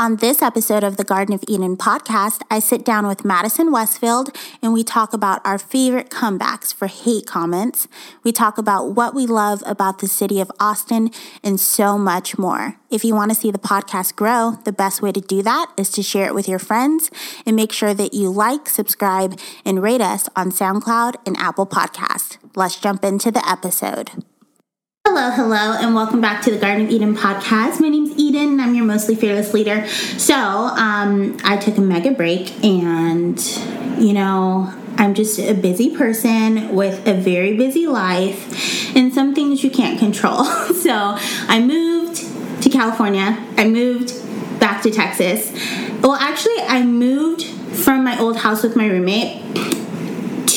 On this episode of the Garden of Edyn podcast, I sit down with Madison Westfield and we talk about our favorite comebacks for hate comments. We talk about what we love about the city of Austin and so much more. If you want to see the podcast grow, the best way to do that is to share it with your friends and make sure that you like, subscribe, and rate us on SoundCloud and Apple Podcast. Let's jump into the episode. Hello, hello, and welcome back to the Garden of Edyn podcast. My name's Edyn, and I'm your mostly fearless leader. So, um, I took a mega break, and you know, I'm just a busy person with a very busy life, and some things you can't control. so, I moved to California. I moved back to Texas. Well, actually, I moved from my old house with my roommate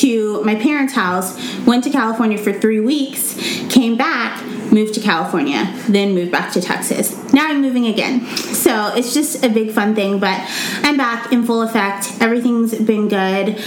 to my parents' house, went to California for three weeks, came back, moved to California, then moved back to Texas. Now I'm moving again. So it's just a big fun thing, but I'm back in full effect. Everything's been good.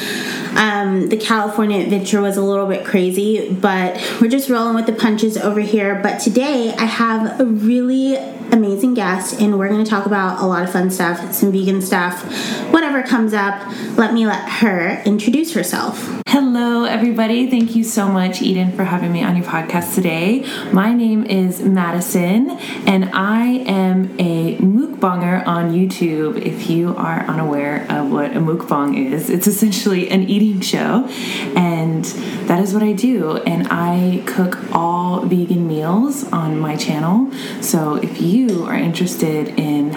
Um, the California adventure was a little bit crazy, but we're just rolling with the punches over here. But today I have a really amazing guest, and we're going to talk about a lot of fun stuff, some vegan stuff, whatever comes up. Let me let her introduce herself. Hello, everybody. Thank you so much, Edyn, for having me on your podcast today. My name is Madison, and I am a mukbanger on YouTube. If you are unaware of what a mukbang is, it's essentially an eating show, and that is what I do. And I cook all vegan meals on my channel. So if you are interested in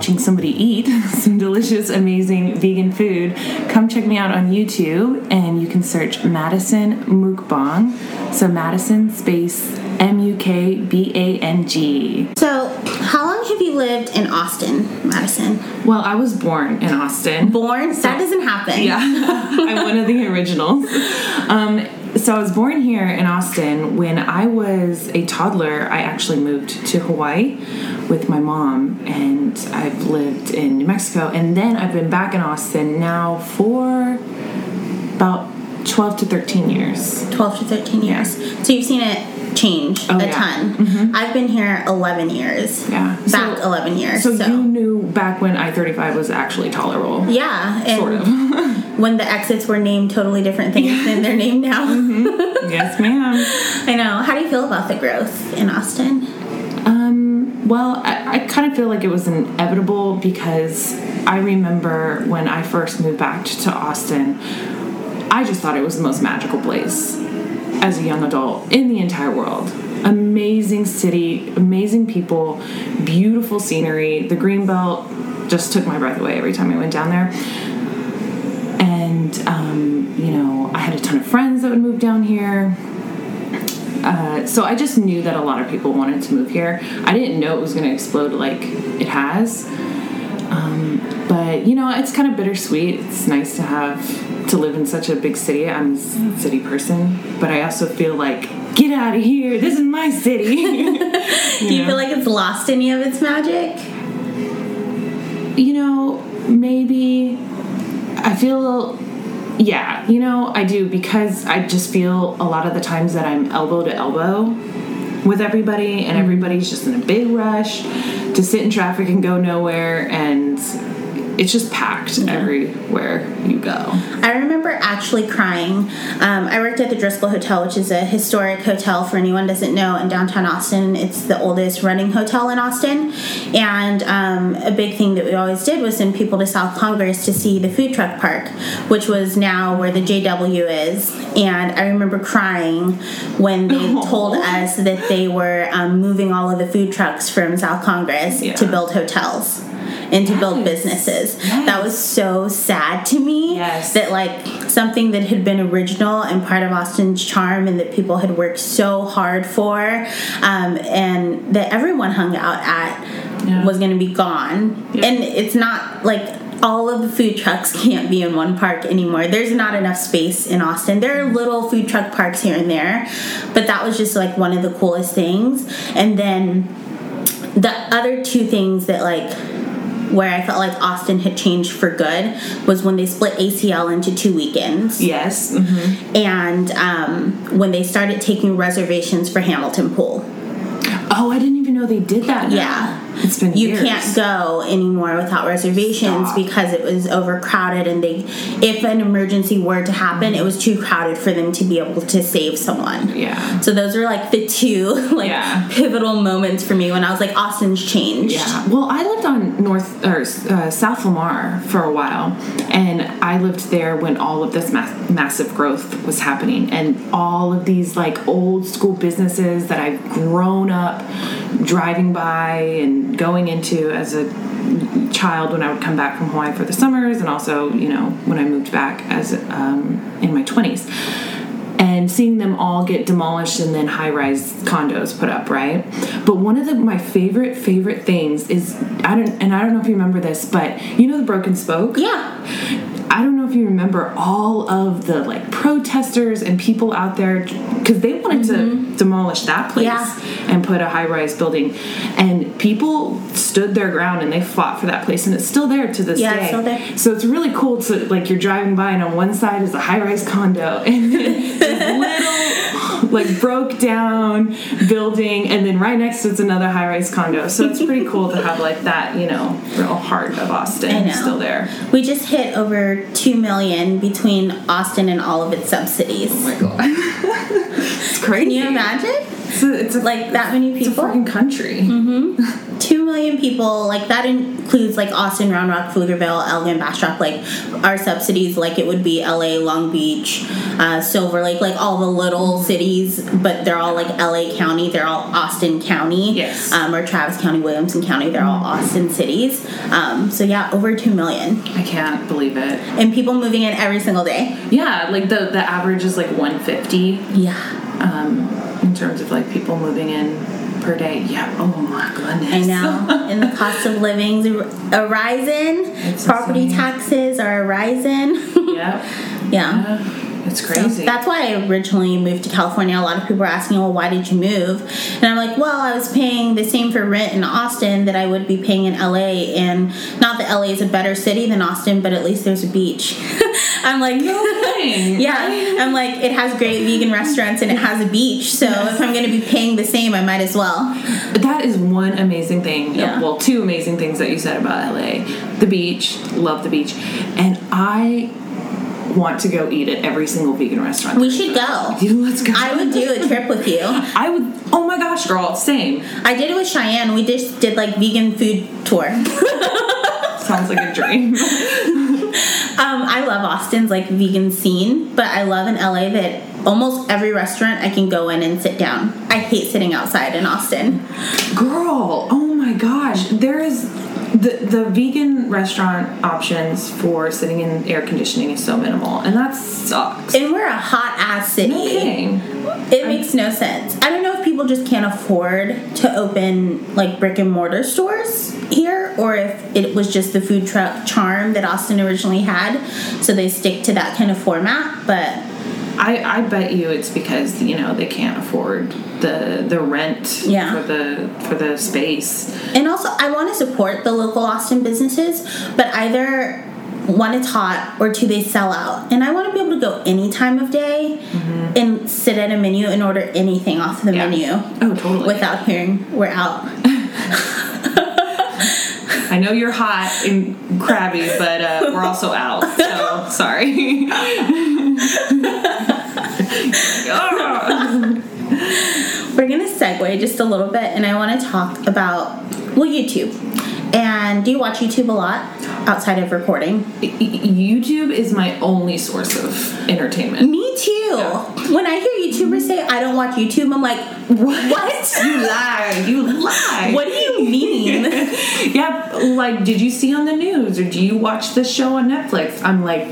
watching somebody eat some delicious, amazing vegan food, come check me out on YouTube and you can search Madison Mukbang. So Madison space M U K B A N G. So, how long have you lived in Austin, Madison? Well, I was born in Austin. Born? So, that doesn't happen. Yeah, I'm one of the originals. Um, so I was born here in Austin. When I was a toddler, I actually moved to Hawaii with my mom, and I've lived in New Mexico, and then I've been back in Austin now for about 12 to 13 years. 12 to 13 years. So you've seen it change Oh, a yeah. ton. Mm-hmm. I've been here 11 years. Yeah. Back So- 11 years. So, you knew back when I 35 was actually tolerable. Yeah, Sort of. when the exits were named totally different things than they're named now. yes, ma'am. I know. How do you feel about the growth in Austin? Um, well, I, I kind of feel like it was inevitable because I remember when I first moved back to Austin, I just thought it was the most magical place as a young adult in the entire world. Amazing city, amazing people, beautiful scenery. The Greenbelt just took my breath away every time I went down there. And, um, you know, I had a ton of friends that would move down here. Uh, so I just knew that a lot of people wanted to move here. I didn't know it was going to explode like it has. Um, but you know, it's kind of bittersweet. It's nice to have to live in such a big city. I'm a city person, but I also feel like get out of here. This is my city. Do you feel like it's lost any of its magic? you know, maybe feel yeah, you know, I do because I just feel a lot of the times that I'm elbow to elbow with everybody and mm-hmm. everybody's just in a big rush to sit in traffic and go nowhere and it's just packed everywhere you go. I remember actually crying. Um, I worked at the Driskill Hotel, which is a historic hotel for anyone who doesn't know in downtown Austin. It's the oldest running hotel in Austin. And um, a big thing that we always did was send people to South Congress to see the food truck park, which was now where the JW is. And I remember crying when they told us that they were um, moving all of the food trucks from South Congress Yeah. to build hotels and to build businesses. Yes. That was so sad to me Yes. that like something that had been original and part of Austin's charm and that people had worked so hard for um, and that everyone hung out at Yeah. was going to be gone. Yeah. And it's not like all of the food trucks can't be in one park anymore. There's not enough space in Austin. There are little food truck parks here and there, but that was just like one of the coolest things. And then the other two things that like where I felt like Austin had changed for good was when they split ACL into two weekends. Yes. hmm And um, when they started taking reservations for Hamilton Pool. Oh, I didn't even know they did that. now. Yeah. It's been you years. can't go anymore without reservations Stop. because it was overcrowded and they if an emergency were to happen it was too crowded for them to be able to save someone Yeah. so those are like the two like Yeah. pivotal moments for me when i was like austin's changed Yeah. Well, I lived on North or uh, South Lamar for a while, and I lived there when all of this mass- massive growth was happening, and all of these like old school businesses that I've grown up driving by and going into as a child when I would come back from Hawaii for the summers, and also you know when I moved back as um, in my twenties. And seeing them all get demolished and then high-rise condos put up right? But one of the my favorite favorite things is i don't and i don't know if you remember this but you know the broken spoke? Yeah. I don't know if you remember all of the like protesters and people out there because they wanted to demolish that place Mm-hmm. Yeah. and put a high-rise building. And people stood their ground and they fought for that place and it's still there to this Yeah, day. it's still there. so it's really cool to like you're driving by and on one side is a high-rise condo and then this little like broke down building and then right next to it's another high-rise condo. So it's pretty cool to have like that you know real heart of austin still there. We just hit over 2 million between austin and all of its subsidies. Oh my god. It's crazy. Can you imagine it's a, it's a, like that many people. it's a freaking country. Two million people like that includes like austin round rock pflugerville elgin bastrop like our subsidies like it would be la long beach uh, silver lake like all the little cities but they're all like la county they're all austin county Yes. um, or travis county williamson county they're all austin cities. Um, so yeah over two million. I can't believe it. And people moving in every single day. Yeah like the the average is like 150 yeah. Um terms of like people moving in per day yeah oh my goodness I know. and the cost of living's a rising. Property insane. taxes are rising. yep yeah. yeah it's So crazy that's why I originally moved to California. A lot of people are asking, well, why did you move? And I'm like, well, I was paying the same for rent in Austin that I would be paying in LA. And not that LA is a better city than Austin, but at least there's a beach. I'm like, no kidding yeah. I'm like, it has great vegan restaurants and it has a beach. So if I'm going to be paying the same, I might as well. But that is one amazing thing. Yeah. Uh, well, two amazing things that you said about LA. The beach, love the beach. And I want to go eat at every single vegan restaurant. We should go. Let's go. I would do a trip with you. I would. Oh my gosh, girl. Same. I did it with Cheyenne. We just did like vegan food tour. um, Sounds like a dream. I love Austin's like vegan scene, but I love in LA that almost every restaurant I can go in and sit down. I hate sitting outside in Austin. Girl, oh my gosh. There is the the vegan restaurant options for sitting in air conditioning is so minimal, and that sucks. And we're a hot ass city. no. It makes no sense. I don't know if people just can't afford to open like brick and mortar stores here or if it was just the food truck charm that Austin originally had. So they stick to that kind of format. But I, I bet you it's because you know they can't afford the the rent Yeah. for the for the space. And also, I want to support the local Austin businesses, but either one, it's hot, or two, they sell out. And I want to be able to go any time of day and sit at a menu and order anything off the Mm-hmm. Yeah. menu Oh, totally. without hearing we're out. I know you're hot and crabby, but uh, we're also out. So sorry. We're going to segue just a little bit, and I want to talk about, well, YouTube. And do you watch YouTube a lot outside of recording? YouTube is my only source of entertainment. Me too. When I hear YouTubers say I don't watch YouTube, I'm like, what? You lie. You lie. What do you mean? yeah, like, did you see on the news or do you watch this show on Netflix? I'm like,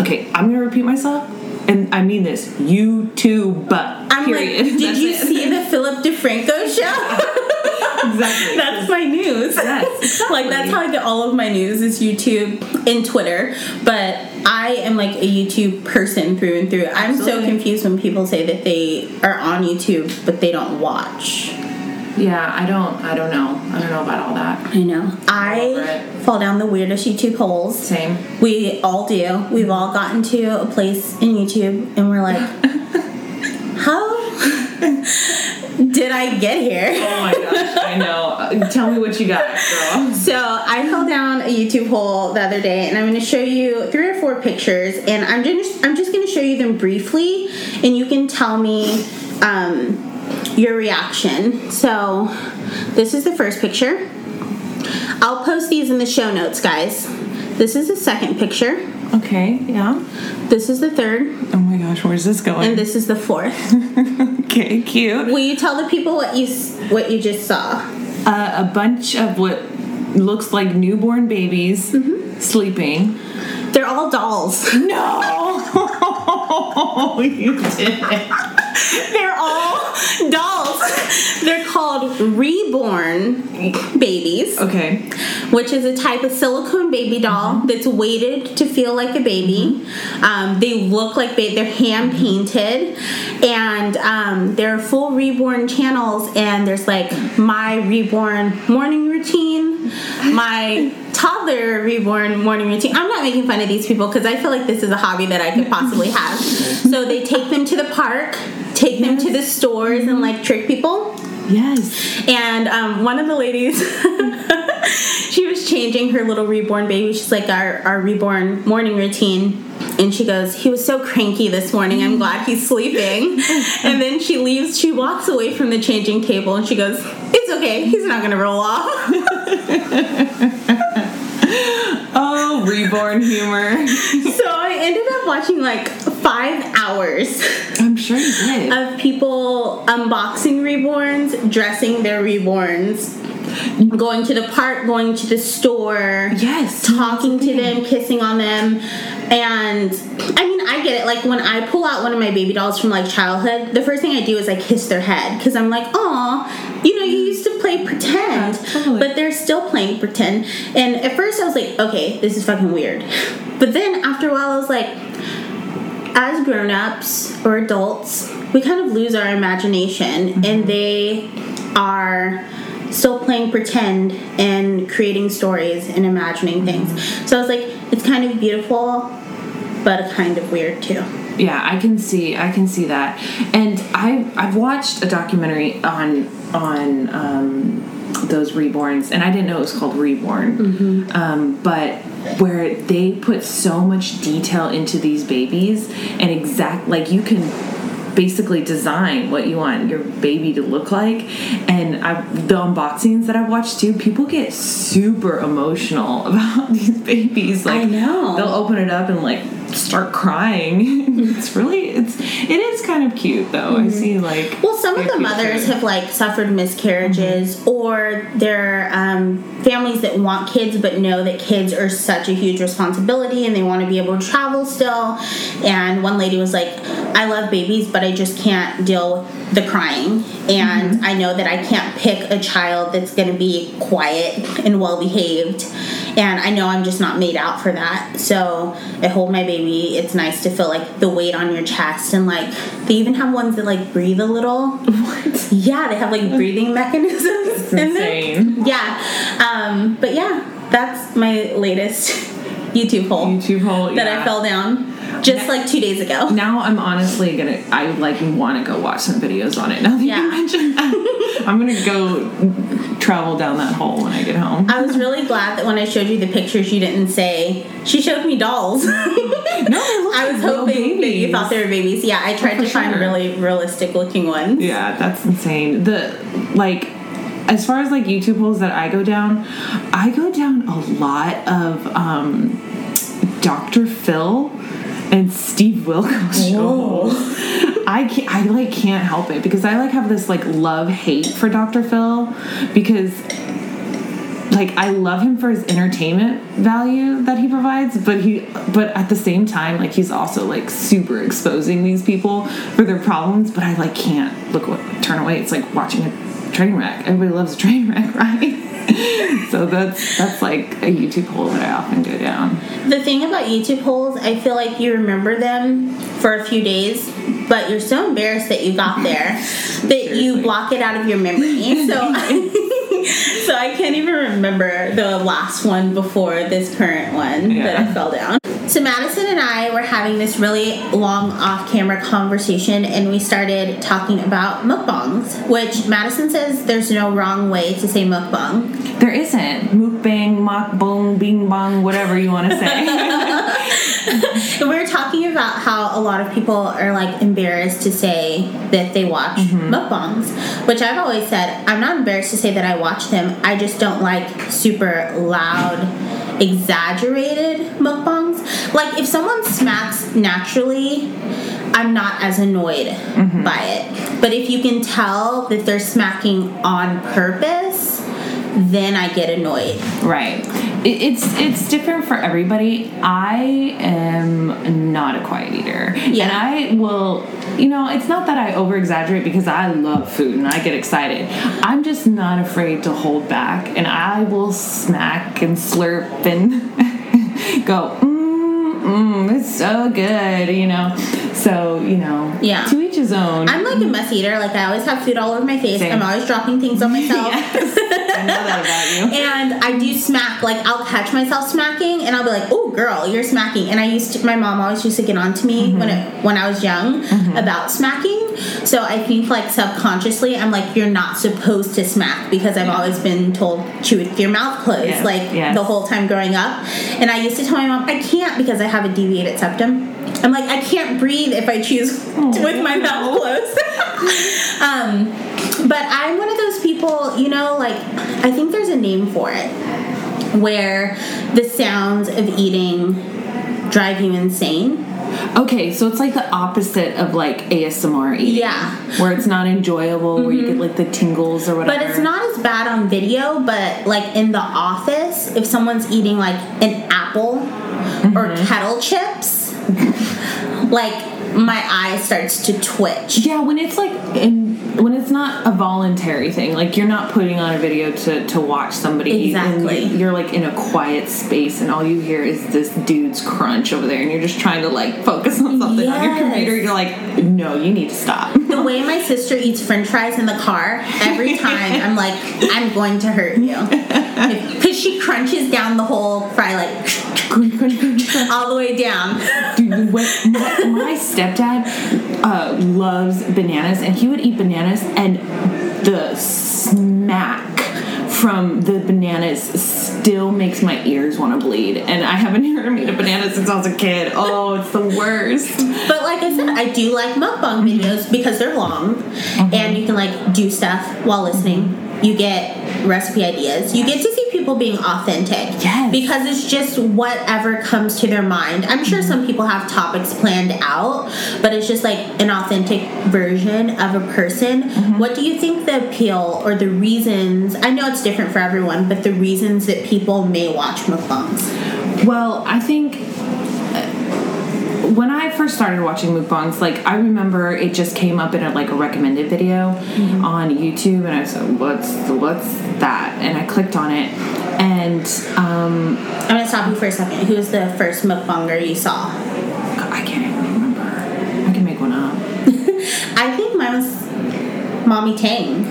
okay, I'm gonna repeat myself, and I mean this. YouTube. I'm period. like, did you it. see the Philip DeFranco show? Exactly. that's my news. Yes, Like that's how I get all of my news is YouTube and Twitter. But I am like a YouTube person through and through. I'm so confused when people say that they are on YouTube but they don't watch. Yeah, I don't. I don't know. I don't know about all that. I know. I fall down the weirdest YouTube holes. Same. We all do. We've all gotten to a place in YouTube and we're like, how did I get here? Oh my gosh, I know. Uh, Tell me what you got, girl. So I fell down a YouTube hole the other day, and I'm going to show you three or four pictures, and I'm just I'm just going to show you them briefly, and you can tell me um, your reaction. So this is the first picture. I'll post these in the show notes, guys. This is the second picture. Okay, yeah. This is the third, Oh my gosh, where's this going? and this is the fourth. okay, cute. Will you tell the people what you what you just saw? Uh, a bunch of what looks like newborn babies sleeping. They're all dolls. No, you didn't. They're all dolls. They're called reborn babies, Okay. which is a type of silicone baby doll that's weighted to feel like a baby. Um, they look like ba- they're hand painted, and um, they're full reborn channels. And there's like my reborn morning routine, my toddler reborn morning routine. I'm not making fun of these people because I feel like this is a hobby that I could possibly have. So they take them to the park, take them to the stores, and like trick people. Yes. And um, one of the ladies, she was changing her little reborn baby. She's like our, our reborn morning routine. And she goes, he was so cranky this morning. I'm glad he's sleeping. and then she leaves. She walks away from the changing table and she goes, it's okay. He's not going to roll off. Oh, reborn humor. so I ended up watching like five hours I'm sure you did. of people unboxing reborns, dressing their reborns, going to the park, going to the store, Yes, talking to them, kissing on them. And I mean, I get it. Like when I pull out one of my baby dolls from like childhood, the first thing I do is I kiss their head because I'm like, oh, you know, you used to play pretend, Yeah, totally. but they're still playing pretend. And at first I was like, okay, this is fucking weird. But then after a while, I was like, as grown-ups or adults we kind of lose our imagination and mm-hmm. they are still playing pretend and creating stories and imagining things. So i was like it's kind of beautiful but kind of weird too. Yeah i can see i can see that. And i i've watched a documentary on on um those reborns and i didn't know it was called reborn. Um, but where they put so much detail into these babies and exact like you can basically design what you want your baby to look like and I, the unboxings that i've watched too people get super emotional about these babies like I know. they'll open it up and like start crying it's really it's it is kind of cute though i see like Mm-hmm. Well, some of the mothers have like suffered miscarriages, or they're um, families that want kids but know that kids are such a huge responsibility and they want to be able to travel still. And one lady was like, "I love babies, but I just can't deal with the crying, and I know that I can't pick a child that's going to be quiet and well behaved." And I know I'm just not made out for that. So I hold my baby. It's nice to feel like the weight on your chest. And like, they even have ones that like breathe a little. what Yeah, they have like breathing mechanisms in there. insane Yeah. Um, but yeah, that's my latest YouTube hole youtube hole that yeah. I fell down just like two days ago. now i'm honestly gonna i like want to go watch some videos on it now that Yeah. you mentioned that i'm gonna go travel down that hole when i get home I was really glad that when I showed you the pictures, you didn't say, she showed me dolls. no I was hoping that you thought they were babies. Yeah, I tried oh, for to find sure. really realistic looking ones. Yeah, that's insane. The like as far as like YouTube holes that I go down, I go down a lot of um Dr. Phil and Steve Wilkos shows. I can't, I like can't help it because I like have this like love hate for Dr. Phil because like I love him for his entertainment value that he provides, but he but at the same time like he's also like super exposing these people for their problems, but I like can't look turn away. It's like watching a train wreck. Everybody loves a train wreck, right? so that's that's like a YouTube hole that I often go down. The thing about YouTube holes, I feel like you remember them for a few days, but you're so embarrassed that you got there that you block it out of your memory. So, so I can't even remember the last one before this current one that I fell down. So Madison and I were having this really long off-camera conversation, and we started talking about mukbangs, which Madison says there's no wrong way to say mukbang. There isn't mukbang, mukbang, bing bong, whatever you want to say. And we were talking about how a lot of people are like embarrassed to say that they watch mm-hmm. mukbangs, which I've always said I'm not embarrassed to say that I watch them. I just don't like super loud, exaggerated mukbangs. Like if someone smacks naturally, I'm not as annoyed mm-hmm. by it. But if you can tell that they're smacking on purpose, then I get annoyed. right. It, it's it's different for everybody. I am not a quiet eater, Yeah. and I will. You know, it's not that I over exaggerate because I love food and I get excited. I'm just not afraid to hold back, and I will smack and slurp and go. Mm, mm, it's so good, you know. So you know, Yeah. To each his own. I'm like a mess eater. Like I always have food all over my face. Same. I'm always dropping things on myself. Yes. I know that about you. And I do smack, like I'll catch myself smacking, and I'll be like, "Oh, girl, you're smacking." And I used to, my mom always used to get on to me mm-hmm. when it, when I was young mm-hmm. about smacking. So I think like subconsciously, I'm like, "You're not supposed to smack," because I've always been told chew with your mouth closed, Yes, like yes. the whole time growing up. And I used to tell my mom, "I can't because I have a deviated septum." I'm like, I can't breathe if I choose with my mouth closed. um, but I'm one of those people, you know, like I think there's a name for it, where the sounds of eating drive you insane. Okay, so it's like the opposite of like ASMR eating. Yeah. Mm-hmm. Where it's not enjoyable, where you get like the tingles or whatever. But it's not as bad on video, but like in the office, if someone's eating like an apple or kettle chips, like my eye starts to twitch. Yeah, when it's like in when it's not a voluntary thing, like you're not putting on a video to, to watch somebody Exactly. you're, you're like in a quiet space and all you hear is this dude's crunch over there and you're just trying to like focus on something on your computer, you're like, no, you need to stop. The way my sister eats french fries in the car, every time I'm like, I'm going to hurt you. Because she crunches down the whole fry, like, all the way down. Dude, when, my, my stepdad uh, loves bananas, and he would eat bananas, and the smack from the bananas still makes my ears want to bleed. And I haven't even eaten a banana since I was a kid. Oh, it's the worst. But like I said, I do like mukbang mm-hmm. videos because they're long mm-hmm. and you can like do stuff while listening. You get recipe ideas. You get to people being authentic. Yes. Because it's just whatever comes to their mind. I'm sure mm-hmm. some people have topics planned out, but it's just like an authentic version of a person. Mm-hmm. What do you think the appeal or the reasons? I know it's different for everyone, but the reasons that people may watch mukbangs. Well, I think when I first started watching mukbangs, like I remember it just came up in a, like a recommended video on YouTube, and I was like, "What's what's that?" And I clicked on it, and um, I'm gonna stop you for a second. Who was the first mukbanger you saw? I can't even remember. I can make one up. I think mine was Mommy Tang.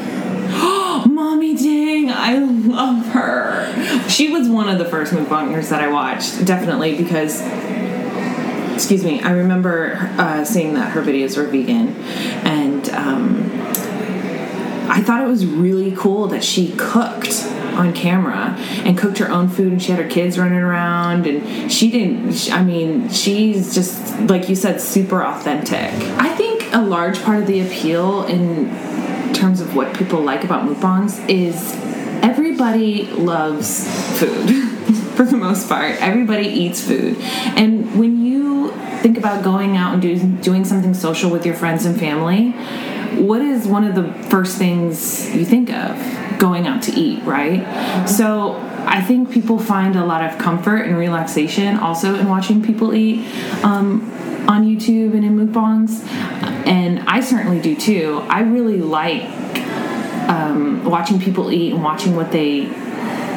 Mommy Dang, I love her. She was one of the first mukbangers that I watched, definitely because. Excuse me. I remember uh, seeing that her videos were vegan, and um, I thought it was really cool that she cooked on camera and cooked her own food, and she had her kids running around, and she didn't. I mean, she's just like you said, super authentic. I think a large part of the appeal in terms of what people like about mukbangs is everybody loves food for the most part. Everybody eats food, and when you think about going out and do, doing something social with your friends and family, what is one of the first things you think of? Going out to eat, right? So I think people find a lot of comfort and relaxation also in watching people eat um, on YouTube and in mukbangs, and I certainly do too. I really like um, watching people eat and watching what they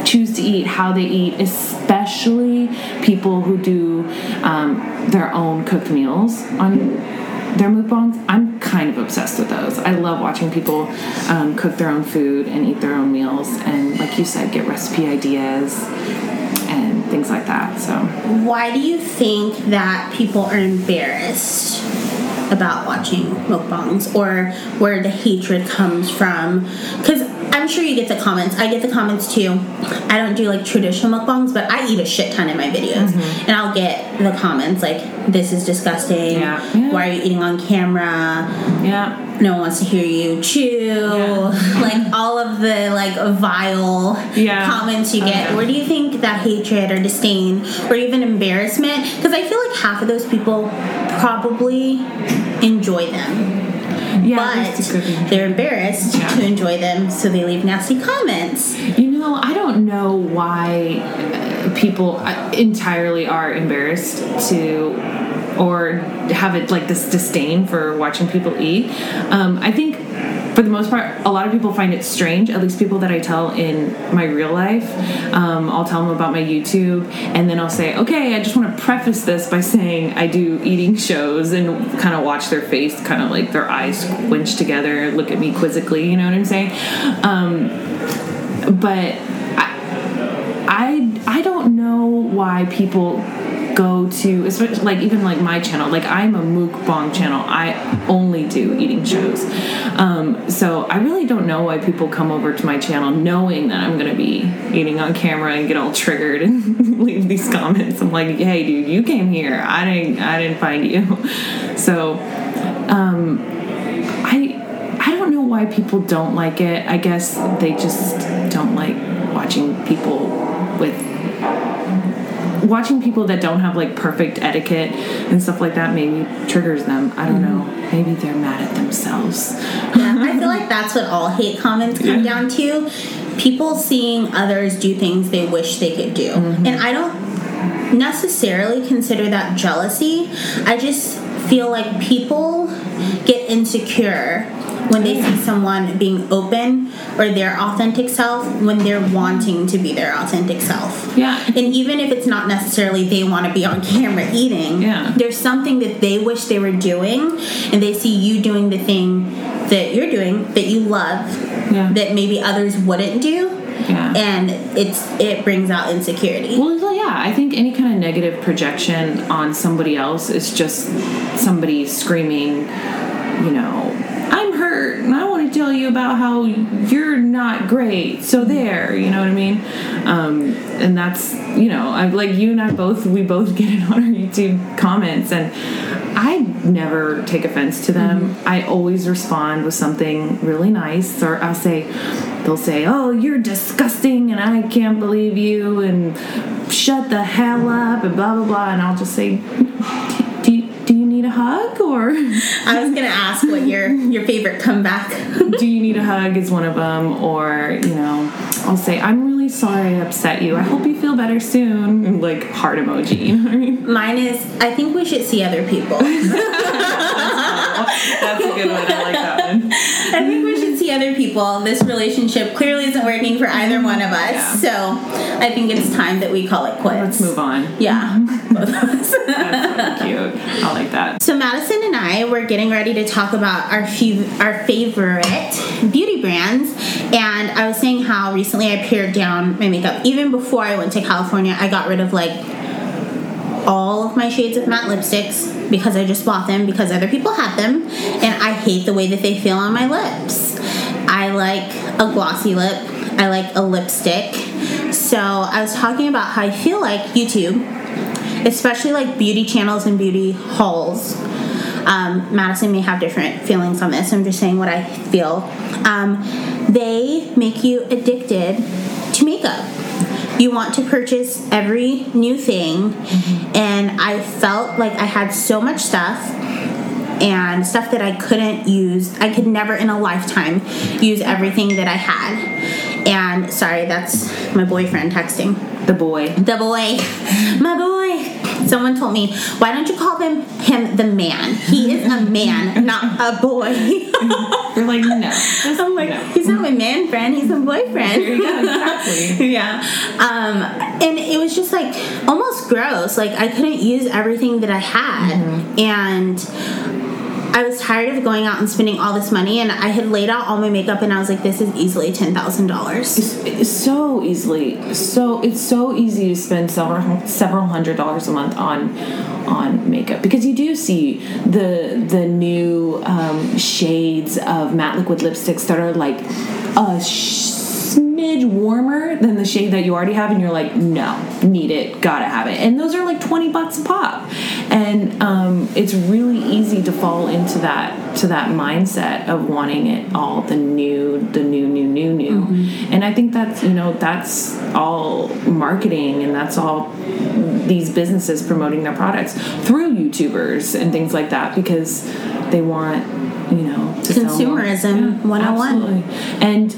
choose to eat, how they eat, especially people who do um, their own cooked meals on their mukbangs. I'm kind of obsessed with those. I love watching people um, cook their own food and eat their own meals, and like you said, get recipe ideas and things like that. So Why do you think that people are embarrassed about watching mukbangs or where the hatred comes from? Because I'm sure you get the comments. I get the comments too. I don't do like traditional mukbangs, but I eat a shit ton in my videos. Mm-hmm. And I'll get the comments like, this is disgusting. Yeah. Yeah. Why are you eating on camera? yeah, no one wants to hear you chew like all of the like vile Yeah. comments you get Okay. where do you think that hatred or disdain or even embarrassment because i feel like half of those people probably enjoy them yeah. but that's a good thing. they're embarrassed Yeah. to enjoy them so they leave nasty comments You know, I don't know why uh, people uh, entirely are embarrassed to or have it like this disdain for watching people eat. Um, I think for the most part, a lot of people find it strange, at least people that I tell in my real life. Um, I'll tell them about my YouTube, and then I'll say, okay, I just want to preface this by saying I do eating shows and kind of watch their face, kind of like their eyes squinch together, look at me quizzically, you know what I'm saying? Um, but I, I I don't know why people go to especially like even like my channel like I'm a mukbang channel. I only do eating shows. Um, so I really don't know why people come over to my channel knowing that I'm gonna be eating on camera and get all triggered and leave these comments. I'm like hey dude you came here. I didn't I didn't find you. So um, I I don't know why people don't like it. I guess they just don't like watching people with watching people that don't have like perfect etiquette and stuff like that maybe triggers them. I don't mm-hmm. know. Maybe they're mad at themselves. yeah, i feel like that's what all hate comments come down to people seeing others do things they wish they could do mm-hmm. and i don't necessarily consider that jealousy i just feel like people get insecure when they see someone being open or their authentic self when they're wanting to be their authentic self Yeah. and even if it's not necessarily they want to be on camera eating, Yeah. there's something that they wish they were doing, and they see you doing the thing that you're doing that you love, Yeah. that maybe others wouldn't do, Yeah. and it's it brings out insecurity. Well, I think any kind of negative projection on somebody else is just somebody screaming, you know, I'm hurt and I want to tell you about how you're not great. So there, you know what I mean? Um, and that's, you know, I like you and I both, we both get it on our YouTube comments and I never take offense to them. Mm-hmm. I always respond with something really nice, or I'll say, they'll say, "Oh, you're disgusting," and I can't believe you, and shut the hell up, and blah blah blah, and I'll just say, "Do you, do you need a hug, or I was gonna ask what your your favorite comeback. do you need a hug?" Is one of them, or you know, I'll say, "I'm really sorry I upset you. I hope you feel better soon," and like heart emoji. You know what I mean? Mine is I think we should see other people. That's a good one. I like that one. other people. This relationship clearly isn't working for either one of us. Yeah. So I think it's time that we call it quits. Let's move on. Yeah, both of us. That's really cute. I like that. So Madison and I were getting ready to talk about our few our favorite beauty brands, and I was saying how recently I pared down my makeup. Even before I went to California, I got rid of like all of my shades of matte lipsticks because I just bought them because other people had them, and I hate the way that they feel on my lips. I like a glossy lip. I like a lipstick. So I was talking about how I feel like YouTube especially like beauty channels and beauty hauls. Um, Madison may have different feelings on this. I'm just saying what I feel. Um, they make you addicted to makeup. You want to purchase every new thing, and I felt like I had so much stuff and stuff that I couldn't use. I could never in a lifetime use everything that I had. And sorry, that's my boyfriend texting. The boy. The boy, my boy. Someone told me, why don't you call him him the man? He is a man, not a boy. You're like, no. I'm like, no. he's not my man friend. He's my boyfriend. Yeah, exactly. yeah. Um, and it was just like almost gross. Like I couldn't use everything that I had, and I was tired of going out and spending all this money, and I had laid out all my makeup, and I was like, this is easily ten thousand dollars. So easily, so it's so easy to spend several several hundred dollars a month on on makeup because you do see the the new um, shades of matte liquid lipsticks that are like a. Sh- smidge warmer than the shade that you already have and you're like no need it gotta have it. And those are like 20 bucks a pop. And um, it's really easy to fall into that to that mindset of wanting it all the new the new new new new. Mm-hmm. and i think that's you know that's all marketing and that's all these businesses promoting their products through youtubers and things like that because they want you know consumerism yeah, 101 absolutely. and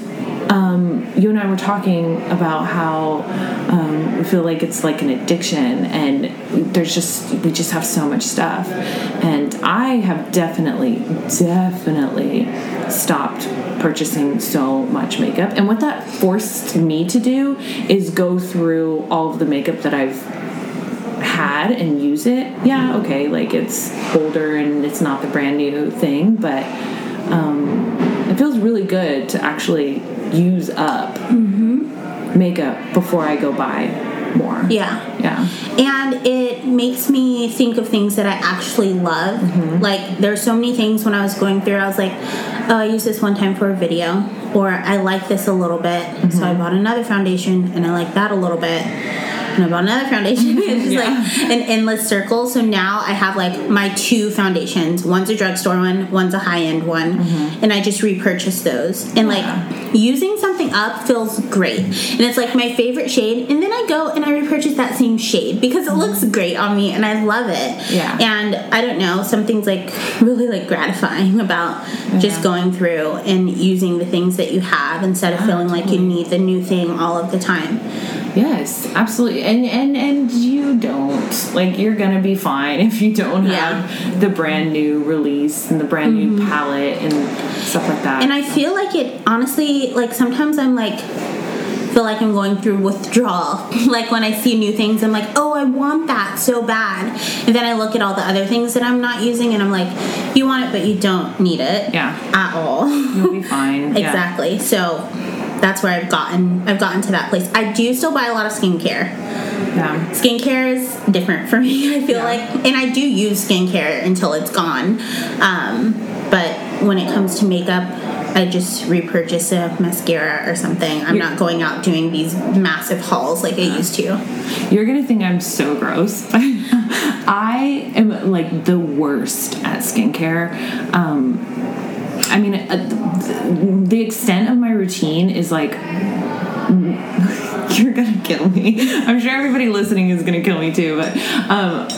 um, you and I were talking about how um, we feel like it's like an addiction, and there's just we just have so much stuff, and I have definitely, definitely stopped purchasing so much makeup, and what that forced me to do is go through all of the makeup that I've had and use it. Yeah, okay, like it's older and it's not the brand new thing, but um, it feels really good to actually use up mm-hmm. makeup before I go buy more. Yeah. Yeah. And it makes me think of things that I actually love. Mm-hmm. Like there's so many things when I was going through, I was like, oh, I used this one time for a video, or I like this a little bit, mm-hmm. so I bought another foundation and I like that a little bit bought another foundation. it's just yeah. like an endless circle. So now I have like my two foundations. One's a drugstore one, one's a high end one, mm-hmm. and I just repurchase those. And yeah. like using something up feels great, and it's like my favorite shade. And then I go and I repurchase that same shade because it looks great on me, and I love it. Yeah. And I don't know, something's like really like gratifying about yeah. just going through and using the things that you have instead of feeling like you need the new thing all of the time. Yes, absolutely. And and and you don't like you're gonna be fine if you don't yeah. have the brand new release and the brand mm-hmm. new palette and stuff like that. And I feel like it honestly like sometimes I'm like feel like I'm going through withdrawal. like when I see new things, I'm like, oh, I want that so bad. And then I look at all the other things that I'm not using and I'm like, you want it, but you don't need it. Yeah. At all. You'll be fine. exactly. Yeah. So that's where I've gotten I've gotten to that place. I do still buy a lot of skincare. Yeah. Skincare is different for me. I feel yeah. like, and I do use skincare until it's gone. Um, but when it comes to makeup, I just repurchase a mascara or something. I'm You're, not going out doing these massive hauls like I used to. You're gonna think I'm so gross. I am like the worst at skincare. Um, I mean, uh, the extent of my routine is like you're gonna kill me. I'm sure everybody listening is gonna kill me too, but um,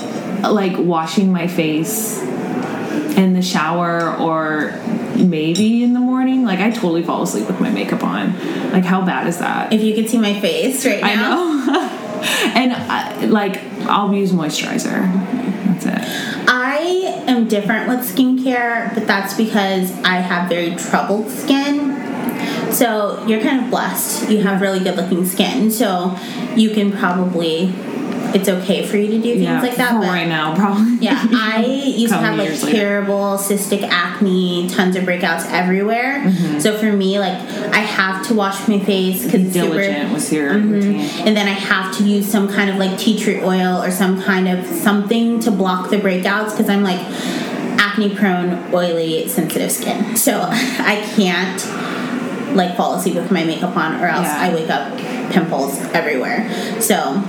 like washing my face in the shower or maybe in the morning. Like I totally fall asleep with my makeup on. Like how bad is that? If you could see my face right now. I know. and I, like I'll use moisturizer. That's it. I am different with skincare, but that's because I have very troubled skin. So you're kind of blessed. You have really good looking skin. So you can probably it's okay for you to do things yeah, like that. but right now, probably. Yeah, I used to have like terrible later. cystic acne, tons of breakouts everywhere. Mm-hmm. So for me, like I have to wash my face because it's diligent super, was your mm-hmm. and then I have to use some kind of like tea tree oil or some kind of something to block the breakouts because I'm like acne prone, oily, sensitive skin. So I can't like fall asleep with my makeup on or else yeah. I wake up pimples everywhere. So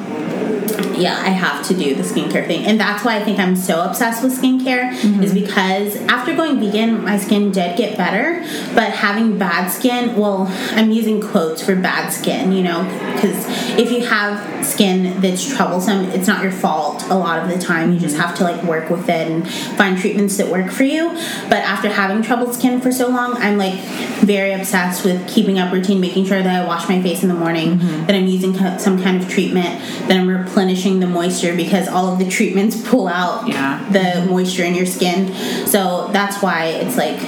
yeah, I have to do the skincare thing. And that's why I think I'm so obsessed with skincare mm-hmm. is because after going vegan, my skin did get better, but having bad skin, well, I'm using quotes for bad skin, you know, because if you have skin that's troublesome, it's not your fault a lot of the time. You just have to like work with it and find treatments that work for you. But after having troubled skin for so long, I'm like very obsessed with keeping up routine, making sure that I wash my face in the morning, mm-hmm. that I'm using some kind of treatment, that I'm replenishing the moisture because all of the treatments pull out yeah. the moisture in your skin. So that's why it's like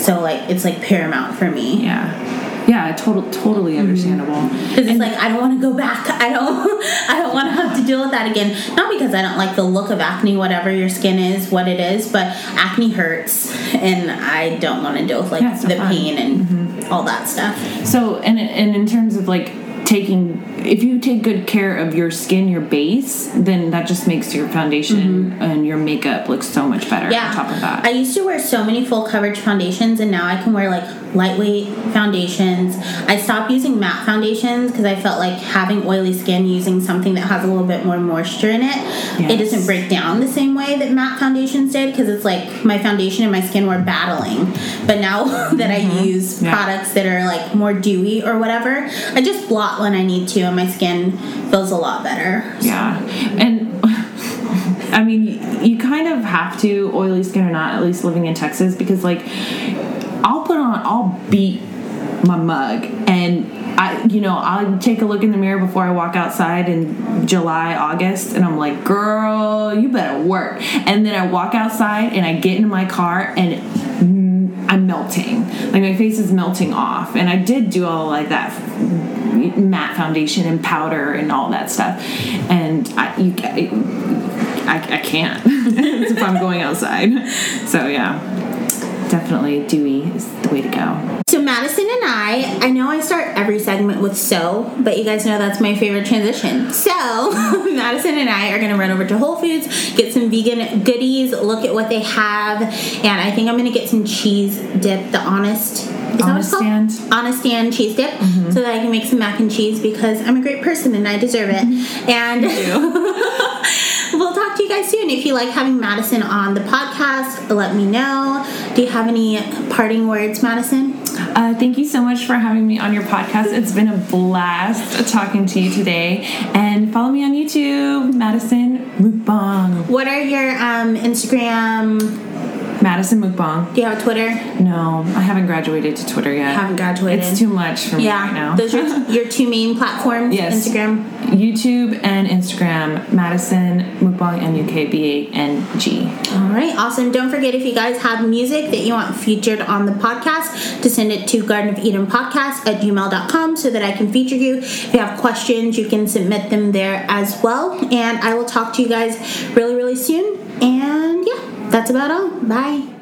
so like it's like paramount for me. Yeah. Yeah, total, totally mm-hmm. understandable. Because it's like I don't want to go back. I don't. I don't want to have to deal with that again. Not because I don't like the look of acne, whatever your skin is, what it is, but acne hurts, and I don't want to deal with like Yeah, the fun. pain and mm-hmm. all that stuff. So, and and in terms of like taking, if you take good care of your skin, your base, then that just makes your foundation and your makeup look so much better Mm-hmm. Yeah. on top of that. I used to wear so many full coverage foundations, and now I can wear like lightweight foundations. I stopped using matte foundations because I felt like having oily skin using something that has a little bit more moisture in it, it doesn't break down the same way that matte foundations did because it's like my foundation and my skin were battling. But now that I use Mm-hmm. Yeah. products that are like more dewy or whatever, I just when I need to, and my skin feels a lot better. Yeah, and I mean, you kind of have to, oily skin or not, at least living in Texas, because like, I'll put on, I'll beat my mug, and I, you know, I'll take a look in the mirror before I walk outside in July, August, and I'm like, girl, you better work. And then I walk outside and I get into my car and I'm melting. Like my face is melting off. And I did do all like that matte foundation and powder and all that stuff. And I, you, I, I can't if I'm going outside. So yeah, definitely dewy is the way to go. So Madison and I, I know I start every segment with so, but you guys know that's my favorite transition. So Madison and I are gonna run over to Whole Foods, get some vegan goodies, look at what they have, and I think I'm gonna get some cheese dip, the honest. Is Honest? Stand? Honest Stand cheese dip, mm-hmm. so that I can make some mac and cheese because I'm a great person and I deserve it. Mm-hmm. And talk to you guys soon. If you like having Madison on the podcast, let me know. Do you have any parting words, Madison? Uh, thank you so much for having me on your podcast. It's been a blast talking to you today. And follow me on YouTube, Madison Mukbang. What are your um, Instagram? Madison Mukbang. Do you have a Twitter? No, I haven't graduated to Twitter yet. Haven't graduated. It's too much for me Yeah, right now. those are your two main platforms. Yes. Instagram. YouTube and Instagram, Madison Mukbang M U K B A N G. All right, awesome. Don't forget if you guys have music that you want featured on the podcast, to send it to Garden of Edyn Podcast at gmail.com so that I can feature you. If you have questions, you can submit them there as well. And I will talk to you guys really, really soon. And yeah, that's about all. Bye.